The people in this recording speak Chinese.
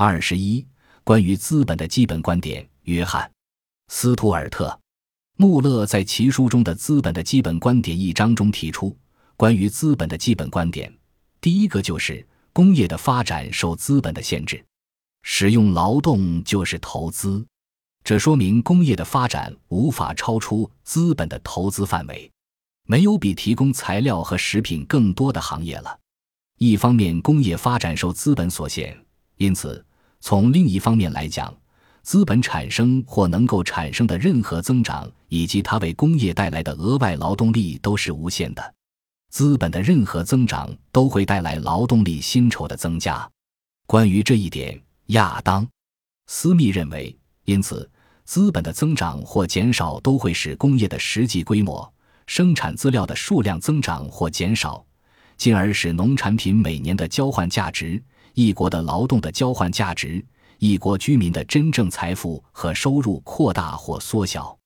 二十一、关于资本的基本观点。约翰·斯图尔特·穆勒在其书中的《资本的基本观点》一章中提出，关于资本的基本观点，第一个就是工业的发展受资本的限制，使用劳动就是投资，这说明工业的发展无法超出资本的投资范围。没有比提供材料和食品更多的行业了。一方面，工业发展受资本所限，因此从另一方面来讲，资本产生或能够产生的任何增长，以及它为工业带来的额外劳动力都是无限的。资本的任何增长都会带来劳动力薪酬的增加。关于这一点，亚当·斯密认为，因此资本的增长或减少都会使工业的实际规模。生产资料的数量增长或减少，进而使农产品每年的交换价值、一国的劳动的交换价值、一国居民的真正财富和收入扩大或缩小。